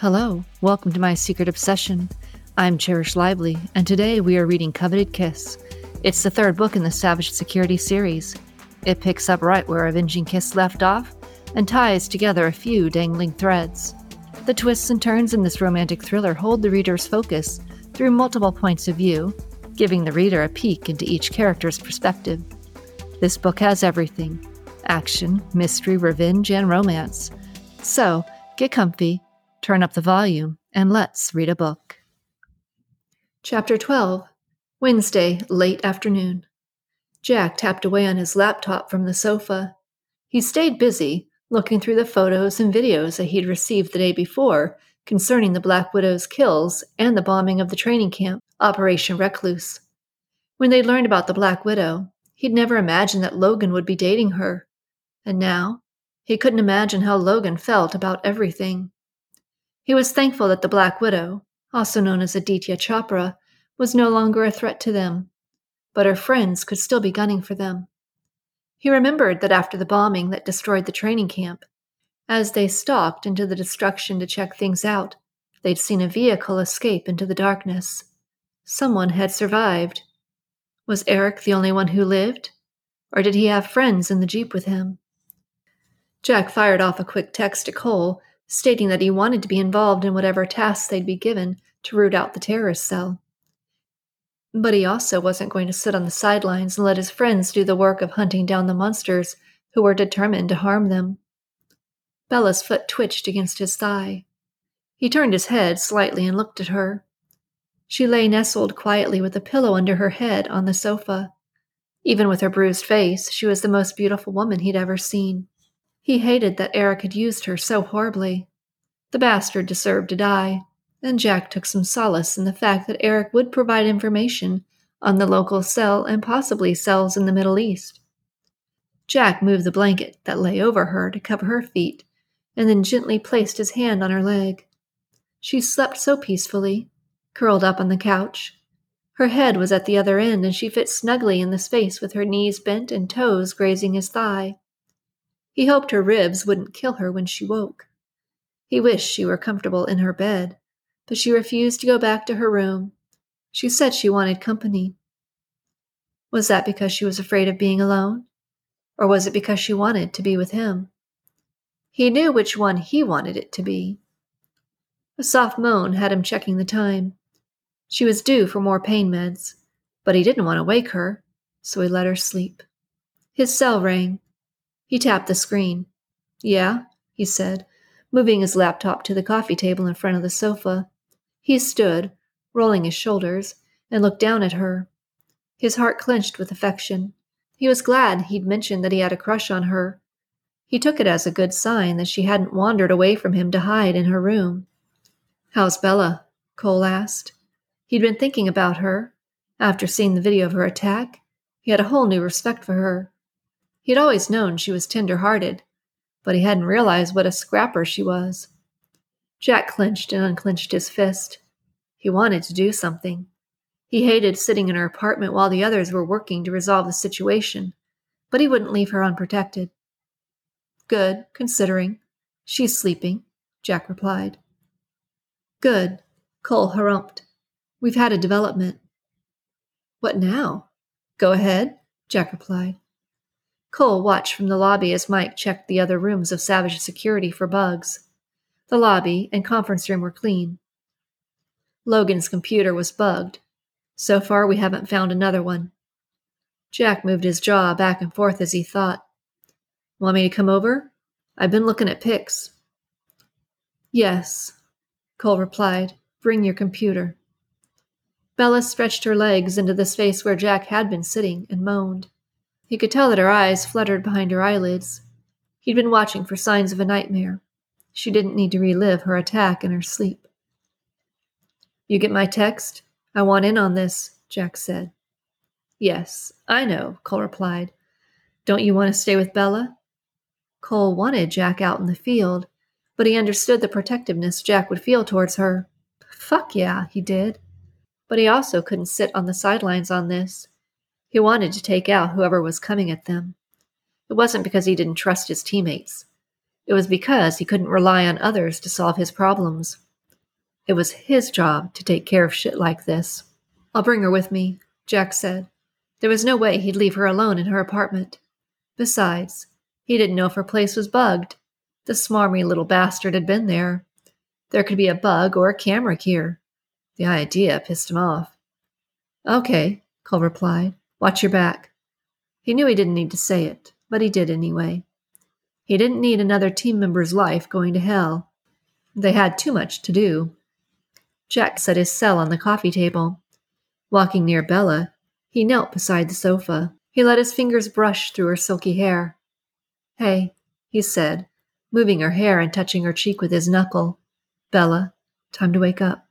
Hello, welcome to my secret obsession. I'm Cherish Lively, and today we are reading Coveted Kiss. It's the third book in the Savage Security series. It picks up right where Avenging Kiss left off and ties together a few dangling threads. The twists and turns in this romantic thriller hold the reader's focus through multiple points of view, giving the reader a peek into each character's perspective. This book has everything action, mystery, revenge, and romance. So, get comfy turn up the volume, and let's read a book. Chapter 12 Wednesday, late afternoon. Jack tapped away on his laptop from the sofa. He stayed busy, looking through the photos and videos that he'd received the day before concerning the Black Widow's kills and the bombing of the training camp, Operation Recluse. When they'd learned about the Black Widow, he'd never imagined that Logan would be dating her. And now, he couldn't imagine how Logan felt about everything. He was thankful that the Black Widow, also known as Aditya Chopra, was no longer a threat to them, but her friends could still be gunning for them. He remembered that after the bombing that destroyed the training camp, as they stalked into the destruction to check things out, they'd seen a vehicle escape into the darkness. Someone had survived. Was Eric the only one who lived? Or did he have friends in the Jeep with him? Jack fired off a quick text to Cole stating that he wanted to be involved in whatever tasks they'd be given to root out the terrorist cell. But he also wasn't going to sit on the sidelines and let his friends do the work of hunting down the monsters who were determined to harm them. Bella's foot twitched against his thigh. He turned his head slightly and looked at her. She lay nestled quietly with a pillow under her head on the sofa. Even with her bruised face, she was the most beautiful woman he'd ever seen. He hated that Eric had used her so horribly. The bastard deserved to die, and Jack took some solace in the fact that Eric would provide information on the local cell and possibly cells in the Middle East. Jack moved the blanket that lay over her to cover her feet and then gently placed his hand on her leg. She slept so peacefully, curled up on the couch. Her head was at the other end and she fit snugly in the space with her knees bent and toes grazing his thigh. He hoped her ribs wouldn't kill her when she woke. He wished she were comfortable in her bed, but she refused to go back to her room. She said she wanted company. Was that because she was afraid of being alone? Or was it because she wanted to be with him? He knew which one he wanted it to be. A soft moan had him checking the time. She was due for more pain meds, but he didn't want to wake her, so he let her sleep. His cell rang. He tapped the screen. Yeah, he said, moving his laptop to the coffee table in front of the sofa. He stood, rolling his shoulders, and looked down at her. His heart clenched with affection. He was glad he'd mentioned that he had a crush on her. He took it as a good sign that she hadn't wandered away from him to hide in her room. How's Bella? Cole asked. He'd been thinking about her. After seeing the video of her attack, he had a whole new respect for her. He'd always known she was tender hearted, but he hadn't realized what a scrapper she was. Jack clenched and unclenched his fist. He wanted to do something. He hated sitting in her apartment while the others were working to resolve the situation, but he wouldn't leave her unprotected. Good, considering. She's sleeping, Jack replied. Good, Cole harumphed. We've had a development. What now? Go ahead, Jack replied. Cole watched from the lobby as Mike checked the other rooms of Savage security for bugs. The lobby and conference room were clean. Logan's computer was bugged. So far, we haven't found another one. Jack moved his jaw back and forth as he thought. Want me to come over? I've been looking at pics. Yes, Cole replied. Bring your computer. Bella stretched her legs into the space where Jack had been sitting and moaned. He could tell that her eyes fluttered behind her eyelids. He'd been watching for signs of a nightmare. She didn't need to relive her attack in her sleep. You get my text? I want in on this, Jack said. Yes, I know, Cole replied. Don't you want to stay with Bella? Cole wanted Jack out in the field, but he understood the protectiveness Jack would feel towards her. Fuck yeah, he did. But he also couldn't sit on the sidelines on this. He wanted to take out whoever was coming at them. It wasn't because he didn't trust his teammates. It was because he couldn't rely on others to solve his problems. It was his job to take care of shit like this. I'll bring her with me, Jack said. There was no way he'd leave her alone in her apartment. Besides, he didn't know if her place was bugged. The smarmy little bastard had been there. There could be a bug or a camera here. The idea pissed him off. Okay, Cole replied. Watch your back. He knew he didn't need to say it, but he did anyway. He didn't need another team member's life going to hell. They had too much to do. Jack set his cell on the coffee table. Walking near Bella, he knelt beside the sofa. He let his fingers brush through her silky hair. Hey, he said, moving her hair and touching her cheek with his knuckle. Bella, time to wake up.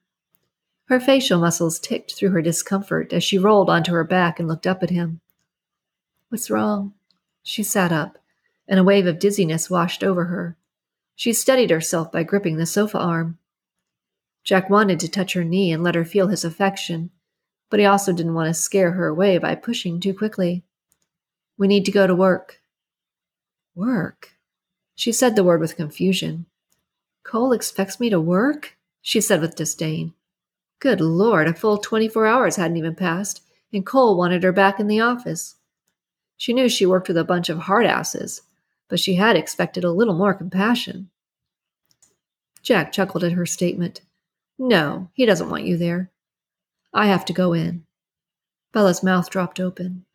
Her facial muscles ticked through her discomfort as she rolled onto her back and looked up at him. What's wrong? She sat up, and a wave of dizziness washed over her. She steadied herself by gripping the sofa arm. Jack wanted to touch her knee and let her feel his affection, but he also didn't want to scare her away by pushing too quickly. We need to go to work. Work? She said the word with confusion. Cole expects me to work? She said with disdain. Good Lord, a full 24 hours hadn't even passed, and Cole wanted her back in the office. She knew she worked with a bunch of hard asses, but she had expected a little more compassion. Jack chuckled at her statement. No, he doesn't want you there. I have to go in. Bella's mouth dropped open.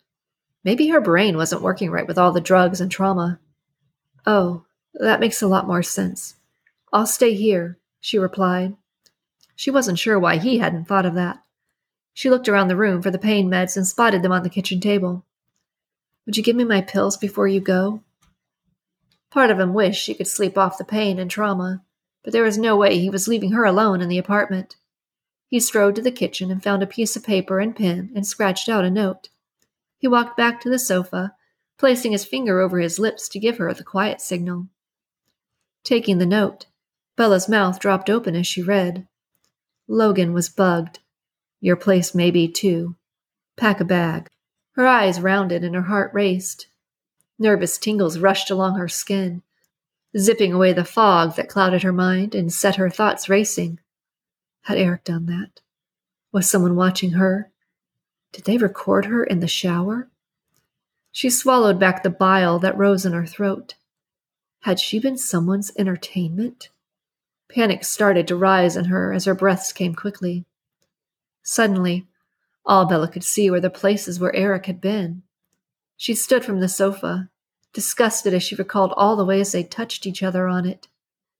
Maybe her brain wasn't working right with all the drugs and trauma. Oh, that makes a lot more sense. I'll stay here, she replied. She wasn't sure why he hadn't thought of that. She looked around the room for the pain meds and spotted them on the kitchen table. Would you give me my pills before you go? Part of him wished she could sleep off the pain and trauma, but there was no way he was leaving her alone in the apartment. He strode to the kitchen and found a piece of paper and pen and scratched out a note. He walked back to the sofa, placing his finger over his lips to give her the quiet signal. Taking the note, Bella's mouth dropped open as she read. Logan was bugged. Your place may be too. Pack a bag. Her eyes rounded and her heart raced. Nervous tingles rushed along her skin, zipping away the fog that clouded her mind and set her thoughts racing. Had Eric done that? Was someone watching her? Did they record her in the shower? She swallowed back the bile that rose in her throat. Had she been someone's entertainment? Panic started to rise in her as her breaths came quickly. Suddenly, all Bella could see were the places where Eric had been. She stood from the sofa, disgusted as she recalled all the ways they'd touched each other on it.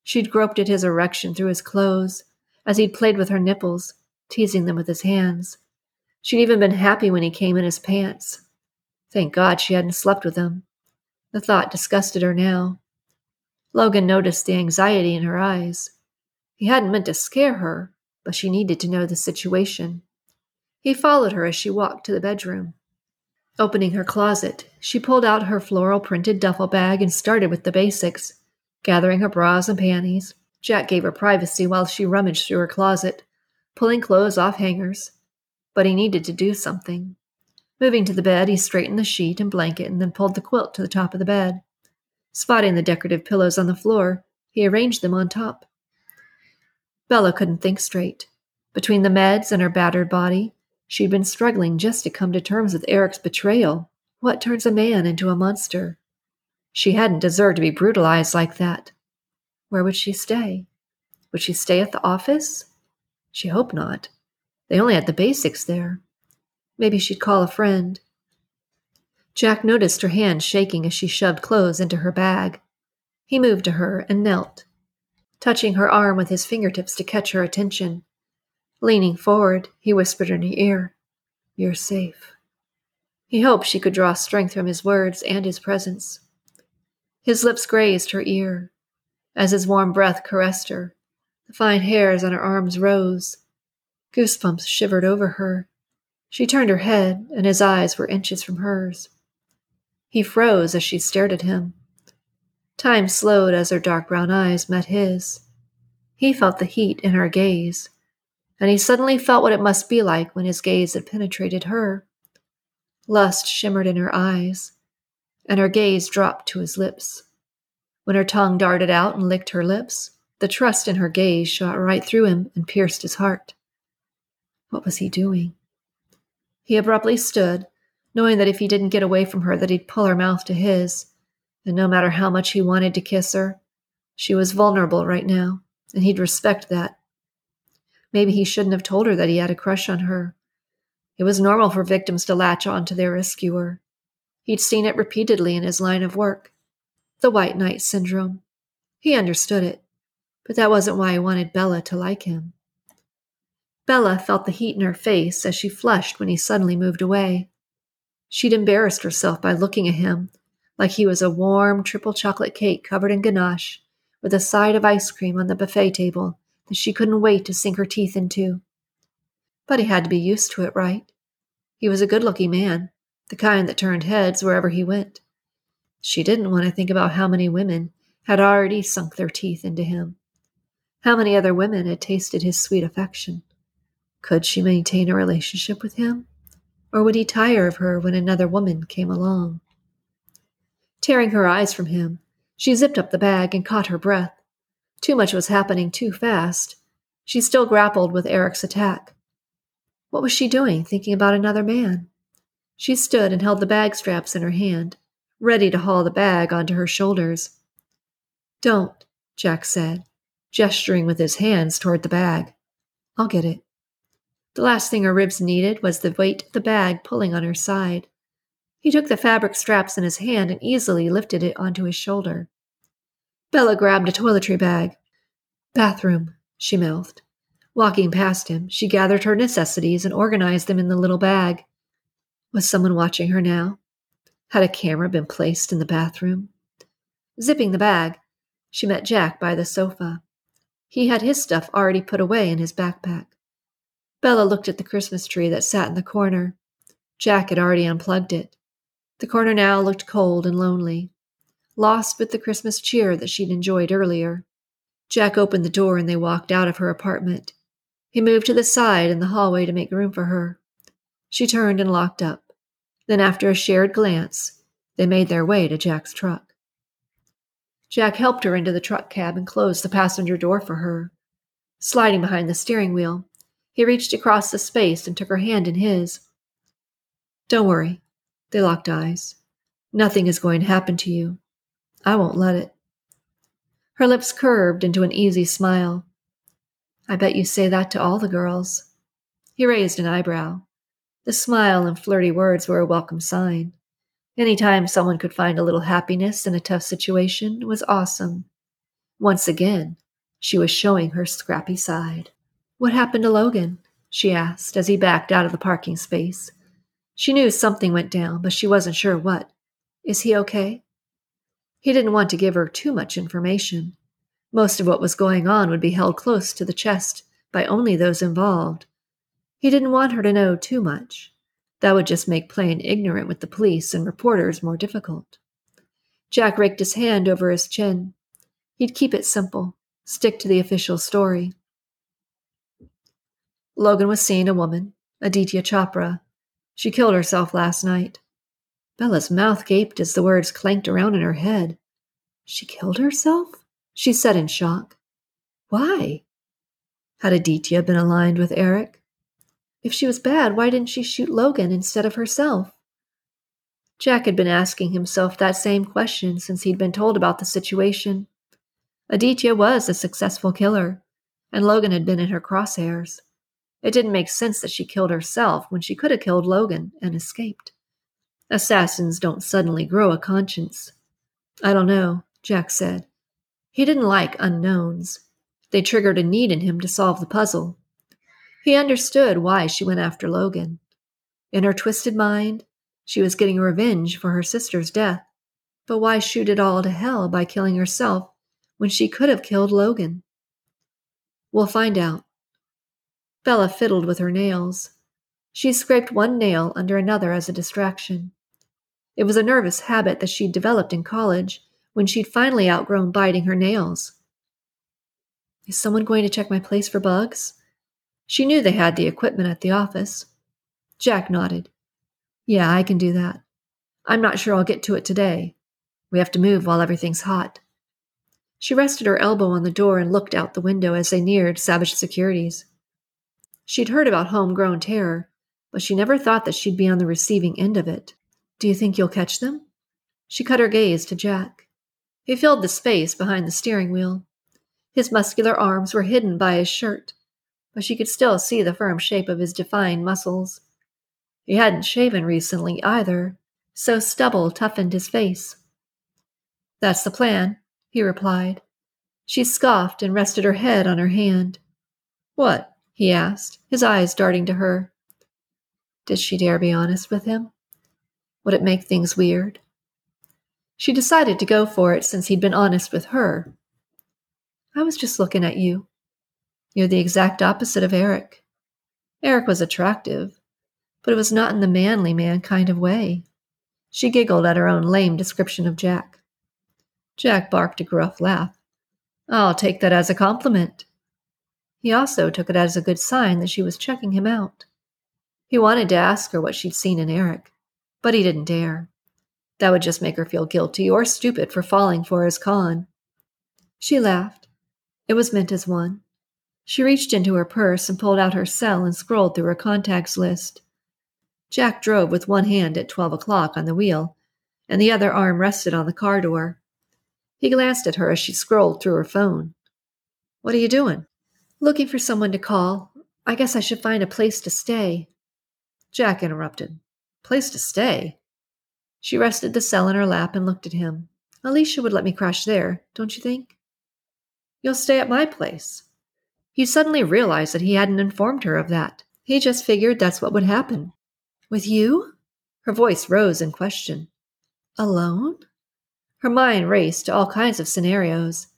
She'd groped at his erection through his clothes, as he'd played with her nipples, teasing them with his hands. She'd even been happy when he came in his pants. Thank God she hadn't slept with him. The thought disgusted her now. Logan noticed the anxiety in her eyes. He hadn't meant to scare her, but she needed to know the situation. He followed her as she walked to the bedroom. Opening her closet, she pulled out her floral printed duffel bag and started with the basics, gathering her bras and panties, Jack gave her privacy while she rummaged through her closet, pulling clothes off hangers. But he needed to do something. Moving to the bed, he straightened the sheet and blanket and then pulled the quilt to the top of the bed. Spotting the decorative pillows on the floor, he arranged them on top. Bella couldn't think straight. Between the meds and her battered body, she'd been struggling just to come to terms with Eric's betrayal. What turns a man into a monster? She hadn't deserved to be brutalized like that. Where would she stay? Would she stay at the office? She hoped not. They only had the basics there. Maybe she'd call a friend. Jack noticed her hand shaking as she shoved clothes into her bag. He moved to her and knelt, touching her arm with his fingertips to catch her attention. Leaning forward, he whispered in her ear, You're safe. He hoped she could draw strength from his words and his presence. His lips grazed her ear, as his warm breath caressed her. The fine hairs on her arms rose. Goosebumps shivered over her. She turned her head, and his eyes were inches from hers. He froze as she stared at him. Time slowed as her dark brown eyes met his. He felt the heat in her gaze, and he suddenly felt what it must be like when his gaze had penetrated her. Lust shimmered in her eyes, and her gaze dropped to his lips. When her tongue darted out and licked her lips, The trust in her gaze shot right through him and pierced his heart. What was he doing? He abruptly stood, knowing that if he didn't get away from her that he'd pull her mouth to his, and no matter how much he wanted to kiss her, she was vulnerable right now, and he'd respect that. Maybe he shouldn't have told her that he had a crush on her. It was normal for victims to latch on to their rescuer. He'd seen it repeatedly in his line of work. The white knight syndrome. He understood it, but that wasn't why he wanted Bella to like him. Bella felt the heat in her face as she flushed when he suddenly moved away. She'd embarrassed herself by looking at him like he was a warm triple chocolate cake covered in ganache with a side of ice cream on the buffet table that she couldn't wait to sink her teeth into. But he had to be used to it, right? He was a good looking man, the kind that turned heads wherever he went. She didn't want to think about how many women had already sunk their teeth into him. How many other women had tasted his sweet affection? Could she maintain a relationship with him? Or would he tire of her when another woman came along? Tearing her eyes from him, she zipped up the bag and caught her breath. Too much was happening too fast. She still grappled with Eric's attack. What was she doing, thinking about another man? She stood and held the bag straps in her hand, ready to haul the bag onto her shoulders. Don't, Jack said, gesturing with his hands toward the bag. I'll get it. The last thing her ribs needed was the weight of the bag pulling on her side. He took the fabric straps in his hand and easily lifted it onto his shoulder. Bella grabbed a toiletry bag. Bathroom, she mouthed. Walking past him, she gathered her necessities and organized them in the little bag. Was someone watching her now? Had a camera been placed in the bathroom? Zipping the bag, she met Jack by the sofa. He had his stuff already put away in his backpack. Bella looked at the Christmas tree that sat in the corner. Jack had already unplugged it. The corner now looked cold and lonely, lost with the Christmas cheer that she'd enjoyed earlier. Jack opened the door and they walked out of her apartment. He moved to the side in the hallway to make room for her. She turned and locked up. Then, after a shared glance, they made their way to Jack's truck. Jack helped her into the truck cab and closed the passenger door for her. Sliding behind the steering wheel, he reached across the space and took her hand in his. Don't worry. They locked eyes. Nothing is going to happen to you. I won't let it. Her lips curved into an easy smile. I bet you say that to all the girls. He raised an eyebrow. The smile and flirty words were a welcome sign. Any time someone could find a little happiness in a tough situation was awesome. Once again, she was showing her scrappy side. What happened to Logan? she asked as he backed out of the parking space. She knew something went down, but she wasn't sure what. Is he okay? He didn't want to give her too much information. Most of what was going on would be held close to the chest by only those involved. He didn't want her to know too much. That would just make playing ignorant with the police and reporters more difficult. Jack raked his hand over his chin. He'd keep it simple, stick to the official story. Logan was seeing a woman, Aditya Chopra. She killed herself last night. Bella's mouth gaped as the words clanked around in her head. She killed herself? She said in shock. Why? Had Aditya been aligned with Eric? If she was bad, why didn't she shoot Logan instead of herself? Jack had been asking himself that same question since he'd been told about the situation. Aditya was a successful killer, and Logan had been in her crosshairs. It didn't make sense that she killed herself when she could have killed Logan and escaped. Assassins don't suddenly grow a conscience. I don't know, Jack said. He didn't like unknowns. They triggered a need in him to solve the puzzle. He understood why she went after Logan. In her twisted mind, she was getting revenge for her sister's death. But why shoot it all to hell by killing herself when she could have killed Logan? We'll find out. Bella fiddled with her nails. She scraped one nail under another as a distraction. It was a nervous habit that she'd developed in college when she'd finally outgrown biting her nails. Is someone going to check my place for bugs? She knew they had the equipment at the office. Jack nodded. Yeah, I can do that. I'm not sure I'll get to it today. We have to move while everything's hot. She rested her elbow on the door and looked out the window as they neared Savage Securities. She'd heard about homegrown terror, but she never thought that she'd be on the receiving end of it. Do you think you'll catch them? She cut her gaze to Jack. He filled the space behind the steering wheel. His muscular arms were hidden by his shirt, but she could still see the firm shape of his defined muscles. He hadn't shaven recently either, so stubble toughened his face. That's the plan, he replied. She scoffed and rested her head on her hand. What? He asked, his eyes darting to her. Did she dare be honest with him? Would it make things weird? She decided to go for it since he'd been honest with her. I was just looking at you. You're the exact opposite of Eric. Eric was attractive, but it was not in the manly man kind of way. She giggled at her own lame description of Jack. Jack barked a gruff laugh. I'll take that as a compliment. He also took it as a good sign that she was checking him out. He wanted to ask her what she'd seen in Eric, but he didn't dare. That would just make her feel guilty or stupid for falling for his con. She laughed. It was meant as one. She reached into her purse and pulled out her cell and scrolled through her contacts list. Jack drove with one hand at twelve o'clock on the wheel, and the other arm rested on the car door. He glanced at her as she scrolled through her phone. What are you doing? Looking for someone to call. I guess I should find a place to stay. Jack interrupted. Place to stay? She rested the cell in her lap and looked at him. Alicia would let me crash there, don't you think? You'll stay at my place. He suddenly realized that he hadn't informed her of that. He just figured that's what would happen. With you? Her voice rose in question. Alone? Her mind raced to all kinds of scenarios,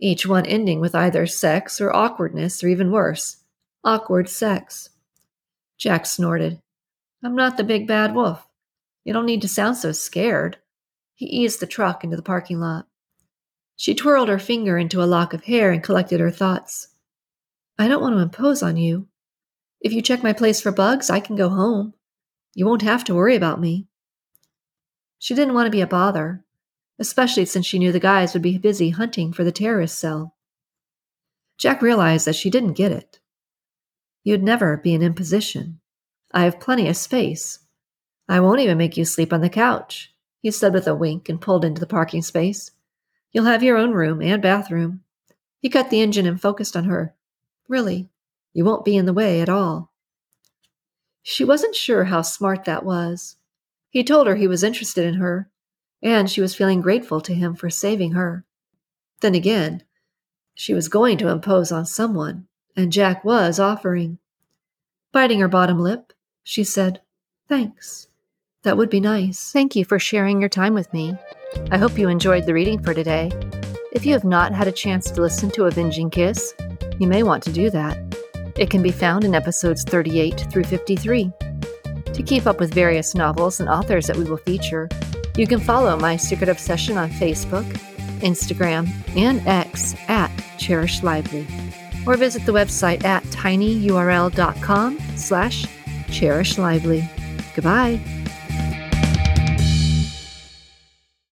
each one ending with either sex or awkwardness or even worse awkward sex. Jack snorted. I'm not the big bad wolf. You don't need to sound so scared. He eased the truck into the parking lot. She twirled her finger into a lock of hair and collected her thoughts. I don't want to impose on you. If you check my place for bugs, I can go home. You won't have to worry about me. She didn't want to be a bother, especially since she knew the guys would be busy hunting for the terrorist cell. Jack realized that she didn't get it. You'd never be an imposition. I have plenty of space. I won't even make you sleep on the couch, he said with a wink and pulled into the parking space. You'll have your own room and bathroom. He cut the engine and focused on her. Really, you won't be in the way at all. She wasn't sure how smart that was. He told her he was interested in her, and she was feeling grateful to him for saving her. Then again, she was going to impose on someone, and Jack was offering. Biting her bottom lip, she said, Thanks. That would be nice. Thank you for sharing your time with me. I hope you enjoyed the reading for today. If you have not had a chance to listen to Avenging Kiss, you may want to do that. It can be found in episodes 38 through 53. To keep up with various novels and authors that we will feature, you can follow My Secret Obsession on Facebook, Instagram, and X at Cherish Lively, or visit the website at tinyurl.com slash cherishlively. Goodbye.